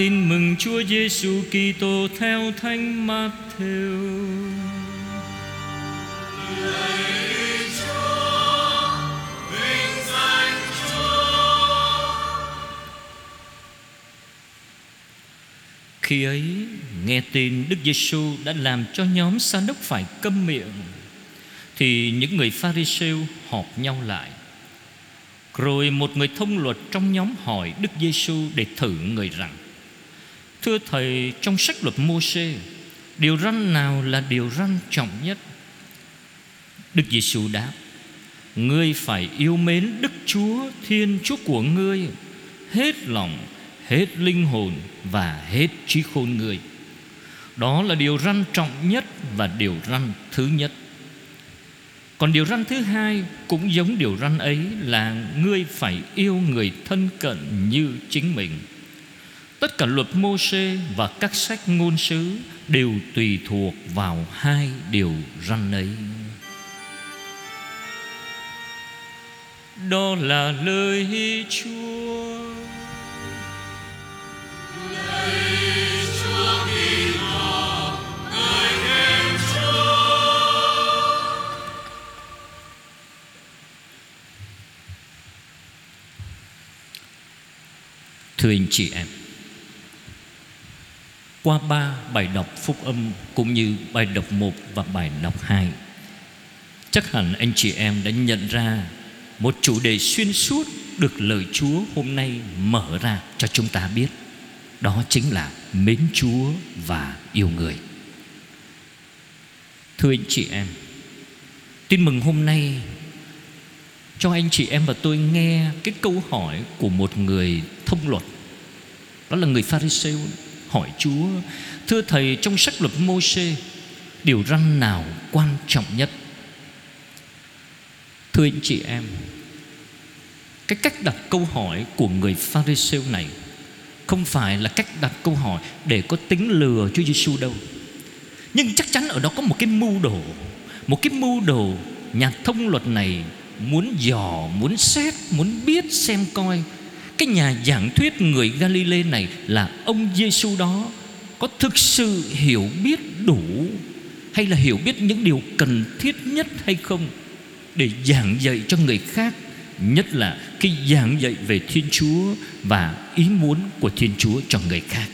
Tin mừng Chúa Giêsu Kitô theo Thánh Matthew. Khi ấy, nghe tin Đức Giêsu đã làm cho nhóm sa đốc phải câm miệng, thì những người Pharisêu họp nhau lại. Rồi một người thông luật trong nhóm hỏi Đức Giêsu để thử người rằng: Thưa thầy, trong sách luật mô xê điều răn nào là điều răn trọng nhất? Đức Giêsu đáp: Ngươi phải yêu mến Đức Chúa Thiên Chúa của ngươi hết lòng, hết linh hồn và hết trí khôn ngươi. Đó là điều răn trọng nhất và điều răn thứ nhất. Còn điều răn thứ hai cũng giống điều răn ấy là ngươi phải yêu người thân cận như chính mình. Tất cả luật mô xê và các sách ngôn sứ đều tùy thuộc vào hai điều răn ấy. Đó là lời Chúa. Thưa anh chị em qua ba bài đọc phúc âm Cũng như bài đọc 1 và bài đọc 2 Chắc hẳn anh chị em đã nhận ra Một chủ đề xuyên suốt Được lời Chúa hôm nay mở ra cho chúng ta biết. Đó chính là mến Chúa và yêu người. Thưa anh chị em, Tin mừng hôm nay cho anh chị em và tôi nghe cái câu hỏi của một người thông luật. Đó là người Pharisêu hỏi Chúa, thưa thầy, trong sách luật Môsê điều răn nào quan trọng nhất? Thưa anh chị em, cái cách đặt câu hỏi của người Pharisêu này không phải là cách đặt câu hỏi để có tính lừa Chúa Giêsu đâu. Nhưng chắc chắn ở đó có một cái mưu đồ, một cái mưu đồ nhà thông luật này muốn dò, muốn xét, muốn biết xem coi cái nhà giảng thuyết người Galilee này là ông Giêsu đó có thực sự hiểu biết đủ hay là hiểu biết những điều cần thiết nhất hay không để giảng dạy cho người khác, nhất là khi giảng dạy về Thiên Chúa và ý muốn của Thiên Chúa cho người khác.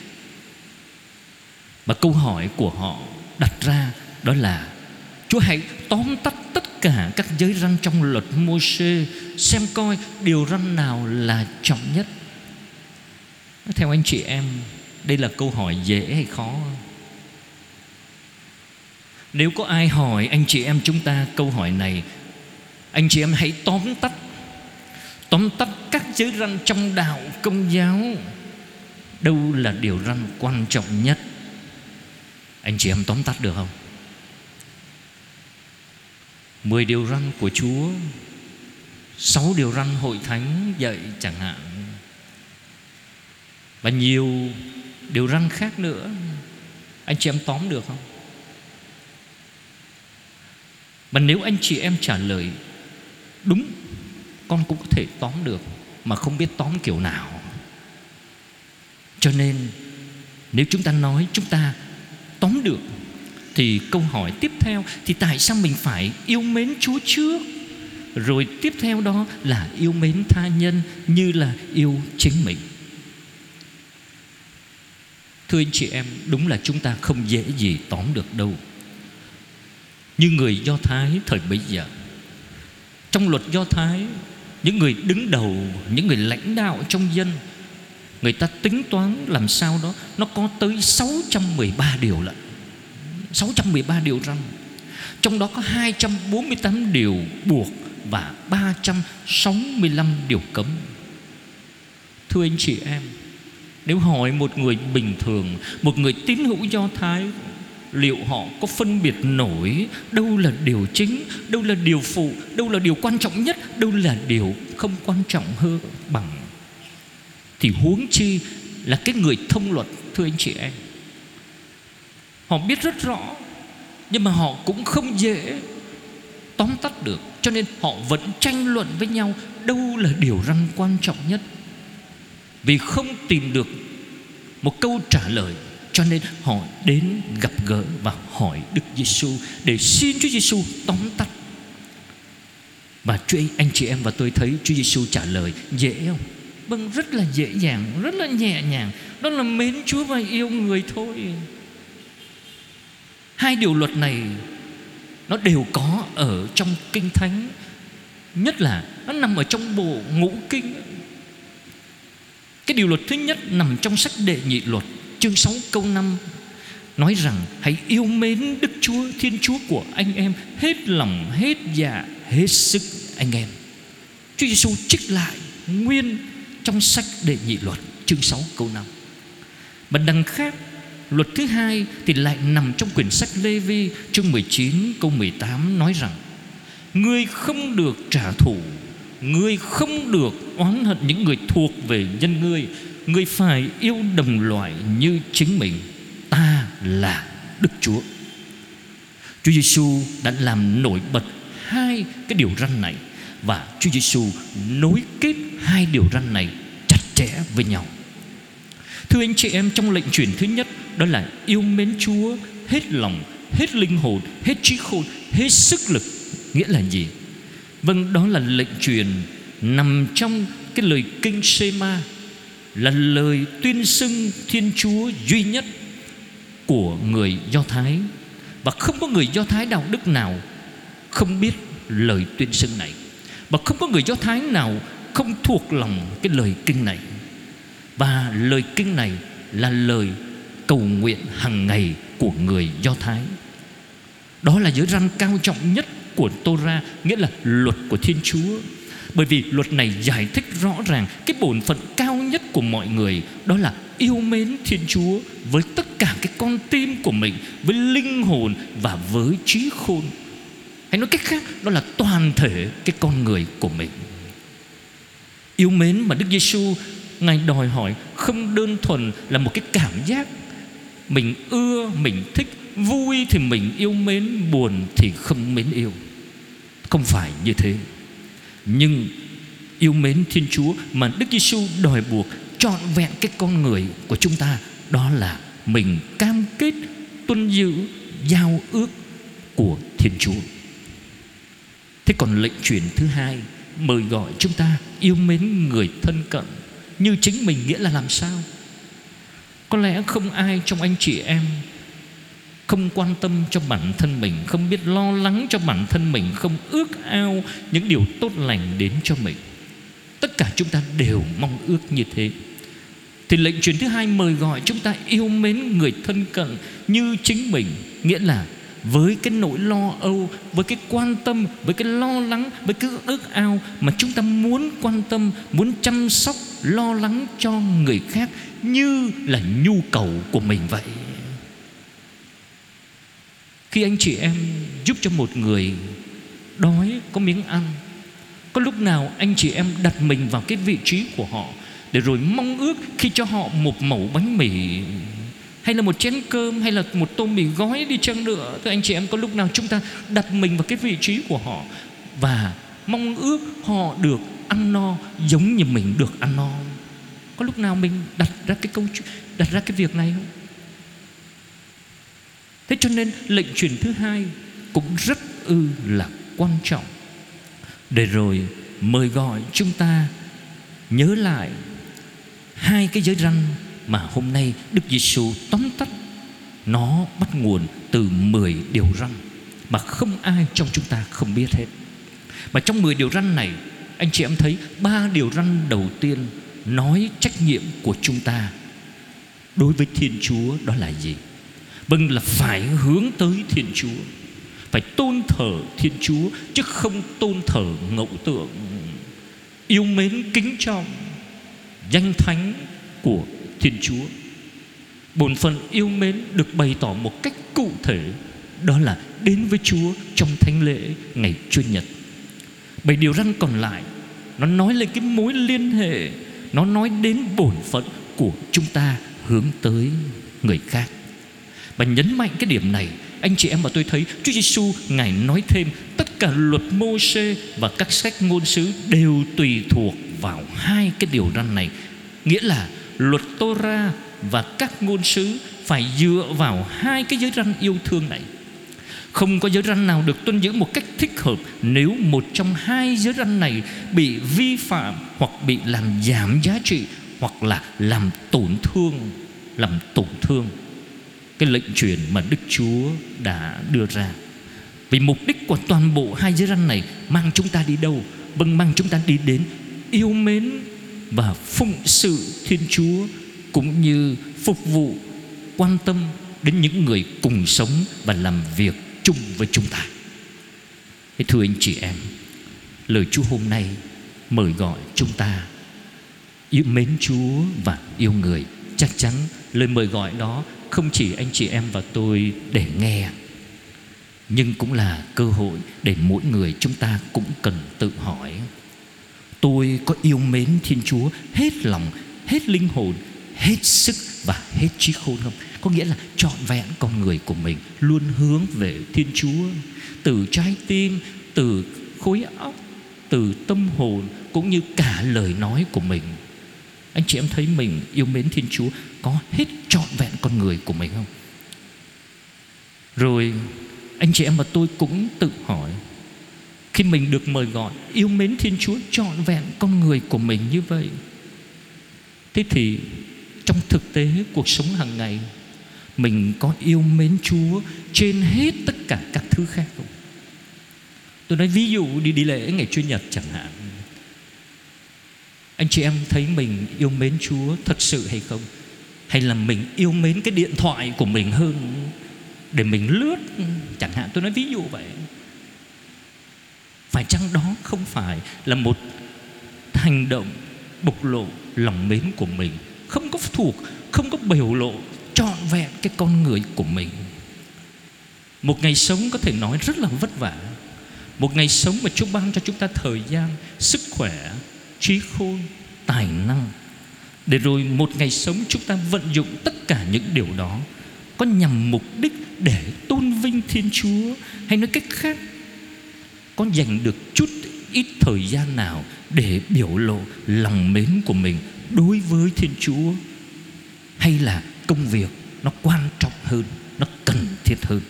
Và câu hỏi của họ đặt ra đó là, Chúa hãy tóm tắt tất cả các giới răn trong luật Môsê xem coi điều răn nào là trọng nhất. Theo anh chị em, đây là câu hỏi dễ hay khó? Nếu có ai hỏi anh chị em chúng ta câu hỏi này, anh chị em hãy tóm tắt tóm tắt các giới răn trong đạo công giáo đâu là điều răn quan trọng nhất anh chị em tóm tắt được không Mười điều răn của Chúa, Sáu điều răn hội thánh dạy chẳng hạn. Và nhiều điều răn khác nữa. Anh chị em tóm được không? Mà nếu anh chị em trả lời Đúng, Con cũng có thể tóm được Mà không biết tóm kiểu nào. Cho nên, Nếu chúng ta nói, chúng ta tóm được thì câu hỏi tiếp theo thì tại sao mình phải yêu mến Chúa trước? Rồi tiếp theo đó là yêu mến tha nhân như là yêu chính mình. Thưa anh chị em, đúng là chúng ta không dễ gì tóm được đâu. Như người do thái thời bấy giờ, trong luật do thái, những người đứng đầu, những người lãnh đạo trong dân, người ta tính toán làm sao đó, nó có tới 613 điều lận. 613 điều răn, Trong đó có 248 điều buộc Và 365 điều cấm. Thưa anh chị em, Nếu hỏi một người bình thường, Một người tín hữu do Thái, Liệu họ có phân biệt nổi Đâu là điều chính, Đâu là điều phụ, Đâu là điều quan trọng nhất, Đâu là điều không quan trọng hơn bằng, Thì huống chi là cái người thông luật, Thưa anh chị em Họ biết rất rõ Nhưng mà họ cũng không dễ tóm tắt được Cho nên họ vẫn tranh luận với nhau Đâu là điều răn quan trọng nhất Vì không tìm được một câu trả lời cho nên họ đến gặp gỡ và hỏi Đức Giêsu để xin Chúa Giêsu tóm tắt. Và Chúa anh chị em và tôi thấy Chúa Giêsu trả lời dễ không? Vâng rất là dễ dàng, rất là nhẹ nhàng. Đó là mến Chúa và yêu người thôi. Hai điều luật này nó đều có ở trong kinh thánh, nhất là nó nằm ở trong bộ ngũ kinh. Cái điều luật thứ nhất nằm trong sách đệ nhị luật, chương 6 câu 5 nói rằng hãy yêu mến Đức Chúa Thiên Chúa của anh em, hết lòng, hết dạ hết sức anh em. Chúa Giêsu trích lại nguyên trong sách đệ nhị luật, chương 6 câu 5 mà đằng khác Luật thứ hai thì lại nằm trong quyển sách Lê Vi chương 19 câu 18 nói rằng, Ngươi không được trả thù, Ngươi không được oán hận những người thuộc về nhân ngươi. Ngươi phải yêu đồng loại như chính mình. Ta là Đức Chúa. Chúa Giêsu đã làm nổi bật hai cái điều răn này Và Chúa Giêsu nối kết hai điều răn này chặt chẽ với nhau. Thưa anh chị em, trong lệnh truyền thứ nhất đó là yêu mến Chúa hết lòng Hết linh hồn, hết trí khôn Hết sức lực. Nghĩa là gì? Vâng đó là lệnh truyền Nằm trong cái lời kinh Sema Là lời tuyên xưng Thiên Chúa duy nhất Của người Do Thái. Và không có người Do Thái đạo đức nào Không biết lời tuyên xưng này. Và không có người Do Thái nào Không thuộc lòng cái lời kinh này. Và lời kinh này là lời cầu nguyện hàng ngày của người Do Thái. Đó là giới răn cao trọng nhất của Torah, Nghĩa là luật của Thiên Chúa. Bởi vì luật này giải thích rõ ràng Cái bổn phận cao nhất của mọi người, Đó là yêu mến Thiên Chúa Với tất cả cái con tim của mình, Với linh hồn và với trí khôn. Hay nói cách khác, Đó là toàn thể cái con người của mình. Yêu mến mà Đức Giêsu Ngài đòi hỏi không đơn thuần là một cái cảm giác mình ưa, mình thích Vui thì mình yêu mến Buồn thì không mến yêu. Không phải như thế. Nhưng yêu mến Thiên Chúa Mà Đức Giêsu đòi buộc Trọn vẹn cái con người của chúng ta Đó là mình cam kết Tuân giữ giao ước của Thiên Chúa. Thế còn lệnh truyền thứ hai Mời gọi chúng ta yêu mến người thân cận như chính mình nghĩa là làm sao? Có lẽ không ai trong anh chị em không quan tâm cho bản thân mình, không biết lo lắng cho bản thân mình, không ước ao những điều tốt lành đến cho mình. Tất cả chúng ta đều mong ước như thế. Thì lệnh truyền thứ hai mời gọi chúng ta yêu mến người thân cận như chính mình, nghĩa là với cái nỗi lo âu, với cái quan tâm, với cái lo lắng, với cái ước ao mà chúng ta muốn quan tâm, muốn chăm sóc, lo lắng cho người khác như là nhu cầu của mình vậy. Khi anh chị em giúp cho một người đói, có miếng ăn, có lúc nào anh chị em đặt mình vào cái vị trí của họ để rồi mong ước khi cho họ một mẩu bánh mì hay là một chén cơm, hay là một tô mì gói đi chăng nữa. Thì anh chị em, có lúc nào chúng ta đặt mình vào cái vị trí của họ và mong ước họ được ăn no giống như mình được ăn no có lúc nào mình đặt ra cái câu đặt ra cái việc này không? Thế cho nên lệnh truyền thứ hai cũng rất ư là quan trọng. Để rồi mời gọi chúng ta nhớ lại hai cái giới răn mà hôm nay Đức Giêsu tóm tắt, nó bắt nguồn từ 10 điều răn mà không ai trong chúng ta không biết hết. Mà trong 10 điều răn này, anh chị em thấy ba điều răn đầu tiên nói trách nhiệm của chúng ta đối với Thiên Chúa đó là gì? Vâng là phải hướng tới Thiên Chúa, Phải tôn thờ Thiên Chúa, Chứ không tôn thờ ngẫu tượng Yêu mến kính trọng, Danh thánh của Thiên Chúa. Bổn phận yêu mến được bày tỏ một cách cụ thể, Đó là đến với Chúa trong thánh lễ ngày Chủ nhật. Bảy điều răn còn lại, Nó nói lên cái mối liên hệ, Nó nói đến bổn phận của chúng ta hướng tới người khác. Và nhấn mạnh cái điểm này, Anh chị em và tôi thấy Chúa Giêsu Ngài nói thêm, Tất cả luật mô xê và các sách ngôn sứ Đều tùy thuộc vào hai cái điều răn này. Nghĩa là luật Torah và các ngôn sứ phải dựa vào hai cái giới răn yêu thương này không có giới răn nào được tuân giữ một cách thích hợp nếu một trong hai giới răn này bị vi phạm hoặc bị làm giảm giá trị hoặc là làm tổn thương, làm tổn thương cái lệnh truyền mà Đức Chúa đã đưa ra. Vì mục đích của toàn bộ hai giới răn này mang chúng ta đi đâu? Vâng mang chúng ta đi đến yêu mến và phụng sự Thiên Chúa cũng như phục vụ quan tâm đến những người cùng sống và làm việc chung với chúng ta. Thế thưa anh chị em, lời Chúa hôm nay mời gọi chúng ta yêu mến Chúa và yêu người. Chắc chắn lời mời gọi đó không chỉ anh chị em và tôi để nghe nhưng cũng là cơ hội để mỗi người chúng ta cũng cần tự hỏi tôi có yêu mến thiên chúa hết lòng, hết linh hồn, hết sức và hết trí khôn không? Có nghĩa là trọn vẹn con người của mình luôn hướng về thiên chúa. Từ trái tim, từ khối óc, từ tâm hồn cũng như cả lời nói của mình. Anh chị em thấy mình yêu mến thiên chúa có hết trọn vẹn con người của mình không? Rồi, anh chị em và tôi cũng tự hỏi khi mình được mời gọi, yêu mến thiên chúa trọn vẹn con người của mình như vậy. Thế thì trong thực tế cuộc sống hàng ngày, mình có yêu mến chúa trên hết tất cả các thứ khác không? Tôi nói ví dụ đi đi lễ ngày chủ nhật chẳng hạn. Anh chị em thấy mình yêu mến chúa thật sự hay không? Hay là mình yêu mến cái điện thoại của mình hơn để mình lướt, chẳng hạn? Tôi nói ví dụ vậy chăng đó không phải là một hành động bộc lộ lòng mến của mình, không có thuộc, không có biểu lộ trọn vẹn cái con người của mình? Một ngày sống có thể nói rất là vất vả. Một ngày sống mà Chúa ban cho chúng ta thời gian, sức khỏe, trí khôn, tài năng. Để rồi một ngày sống chúng ta vận dụng tất cả những điều đó có nhằm mục đích để tôn vinh Thiên Chúa hay nói cách khác có dành được chút ít thời gian nào để biểu lộ lòng mến của mình đối với Thiên Chúa hay là công việc nó quan trọng hơn, nó cần thiết hơn.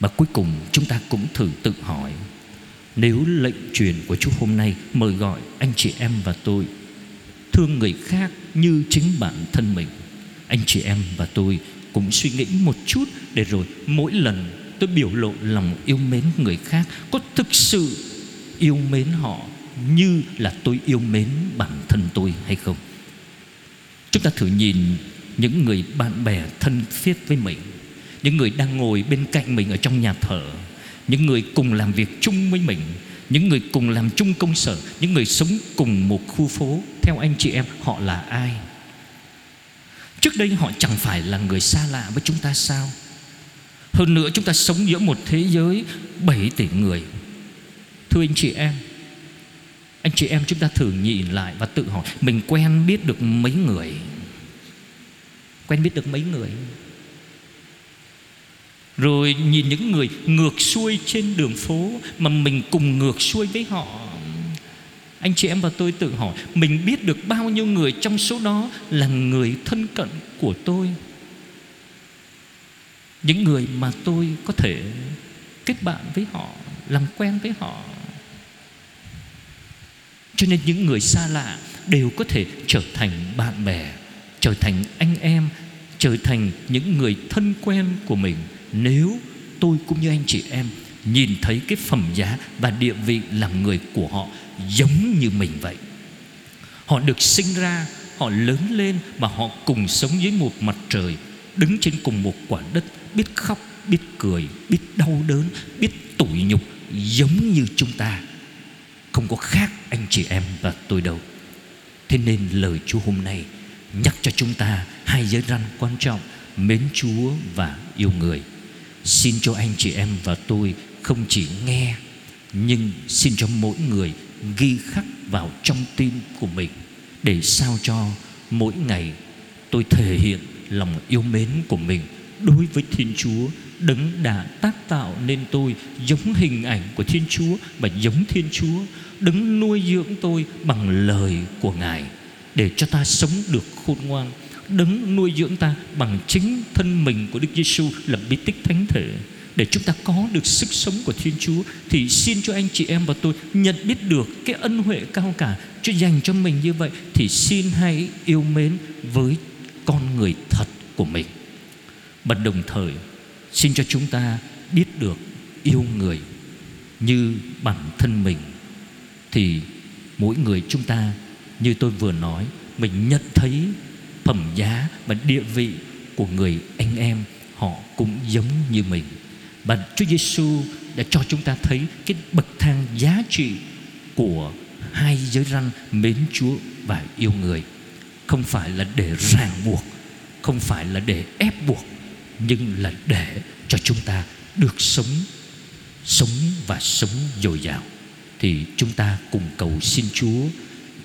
Và cuối cùng chúng ta cũng thử tự hỏi nếu lệnh truyền của Chúa hôm nay mời gọi anh chị em và tôi thương người khác như chính bản thân mình anh chị em và tôi cũng suy nghĩ một chút để rồi mỗi lần tôi biểu lộ lòng yêu mến người khác, có thực sự yêu mến họ như là tôi yêu mến bản thân tôi hay không? Chúng ta thử nhìn những người bạn bè thân thiết với mình, những người đang ngồi bên cạnh mình ở trong nhà thờ, những người cùng làm việc chung với mình, những người cùng làm chung công sở, những người sống cùng một khu phố. Theo anh chị em, họ là ai? Trước đây họ chẳng phải là người xa lạ với chúng ta sao? Hơn nữa chúng ta sống giữa một thế giới 7 tỷ người. Thưa anh chị em, anh chị em chúng ta thử nhìn lại và tự hỏi, mình quen biết được mấy người? Quen biết được mấy người? Rồi nhìn những người ngược xuôi trên đường phố mà mình cùng ngược xuôi với họ. Anh chị em và tôi tự hỏi, mình biết được bao nhiêu người trong số đó là người thân cận của tôi? Những người mà tôi có thể kết bạn với họ, làm quen với họ. Cho nên những người xa lạ đều có thể trở thành bạn bè, trở thành anh em, trở thành những người thân quen của mình. Nếu tôi cũng như anh chị em nhìn thấy cái phẩm giá và địa vị làm người của họ giống như mình vậy, họ được sinh ra, họ lớn lên mà họ cùng sống dưới một mặt trời đứng trên cùng một quả đất, biết khóc, biết cười, biết đau đớn, biết tủi nhục, giống như chúng ta. Không có khác anh chị em và tôi đâu. Thế nên lời chúa hôm nay nhắc cho chúng ta hai giới răn quan trọng, mến chúa và yêu người. Xin cho anh chị em và tôi không chỉ nghe, nhưng xin cho mỗi người ghi khắc vào trong tim của mình, để sao cho mỗi ngày tôi thể hiện lòng yêu mến của mình. Đối với Thiên Chúa, đấng đã tác tạo nên tôi giống hình ảnh của Thiên Chúa và giống Thiên Chúa. Đấng nuôi dưỡng tôi bằng lời của Ngài để cho ta sống được khôn ngoan. Đấng nuôi dưỡng ta bằng chính thân mình của Đức Giêsu là bí tích thánh thể. Để chúng ta có được sức sống của Thiên Chúa, thì xin cho anh chị em và tôi nhận biết được cái ân huệ cao cả. Cho dành cho mình như vậy, thì xin hãy yêu mến với con người thật của mình. Và đồng thời, xin cho chúng ta biết được yêu người như bản thân mình. Thì mỗi người chúng ta, như tôi vừa nói, mình nhận thấy phẩm giá và địa vị của người anh em, họ cũng giống như mình. Và Chúa Giêsu đã cho chúng ta thấy cái bậc thang giá trị của hai giới răn mến Chúa và yêu người không phải là để ràng buộc không phải là để ép buộc nhưng là để cho chúng ta được sống sống và sống dồi dào. Thì chúng ta cùng cầu xin Chúa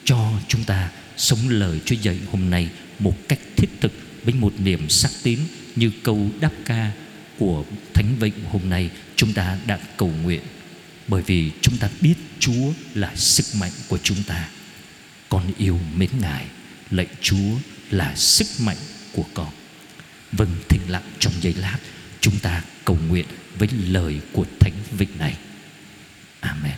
cho chúng ta sống lời Chúa dạy hôm nay một cách thiết thực với một niềm sắc tín như câu đáp ca của Thánh Vịnh hôm nay chúng ta đã cầu nguyện. Bởi vì chúng ta biết Chúa là sức mạnh của chúng ta. Con yêu mến Ngài, lạy Chúa là sức mạnh của con. Vâng, thinh lặng trong giây lát, chúng ta cầu nguyện với lời của Thánh Vịnh này. Amen.